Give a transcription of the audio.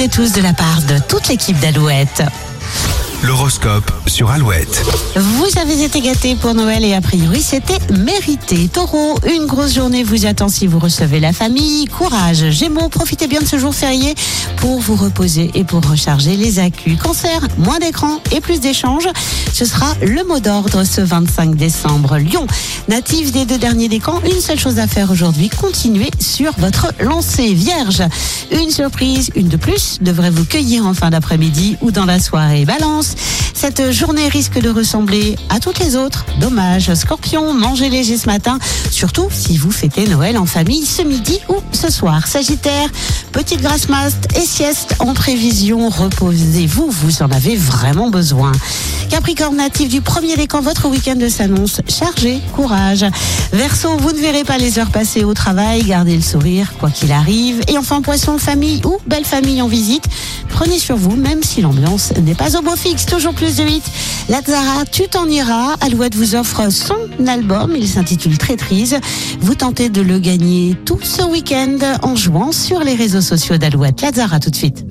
et tous de la part de toute l'équipe d'Alouette. L'horoscope sur Alouette. Vous avez été gâtés pour Noël et a priori c'était mérité. Taureau, une grosse journée vous attend si vous recevez la famille. Courage. Gémeaux, profitez bien de ce jour férié pour vous reposer et pour recharger les accus. Cancer, moins d'écran et plus d'échanges. Ce sera le mot d'ordre ce 25 décembre. Lion, natif des deux derniers décans, une seule chose à faire aujourd'hui, continuez sur votre lancée. Vierge, une surprise, une de plus, devrait vous cueillir en fin d'après-midi ou dans la soirée. Balance, cette journée risque de ressembler à toutes les autres. Dommage. Scorpion, mangez léger ce matin, surtout si vous fêtez Noël en famille ce midi ou ce soir. Sagittaire, petite grasse maste et sieste en prévision. Reposez-vous, vous en avez vraiment besoin. Capricorne natif du premier décan, votre week-end s'annonce chargé. Courage. Verseau, vous ne verrez pas les heures passées au travail. Gardez le sourire, quoi qu'il arrive. Et enfin, poisson, famille ou belle famille en visite. Prenez sur vous, même si l'ambiance n'est pas au beau fixe. Toujours plus de 8. Lazara, tu t'en iras. Alouette vous offre son album. Il s'intitule Traîtrise. Vous tentez de le gagner tout ce week-end en jouant sur les réseaux sociaux d'Alouette. Lazara, tout de suite.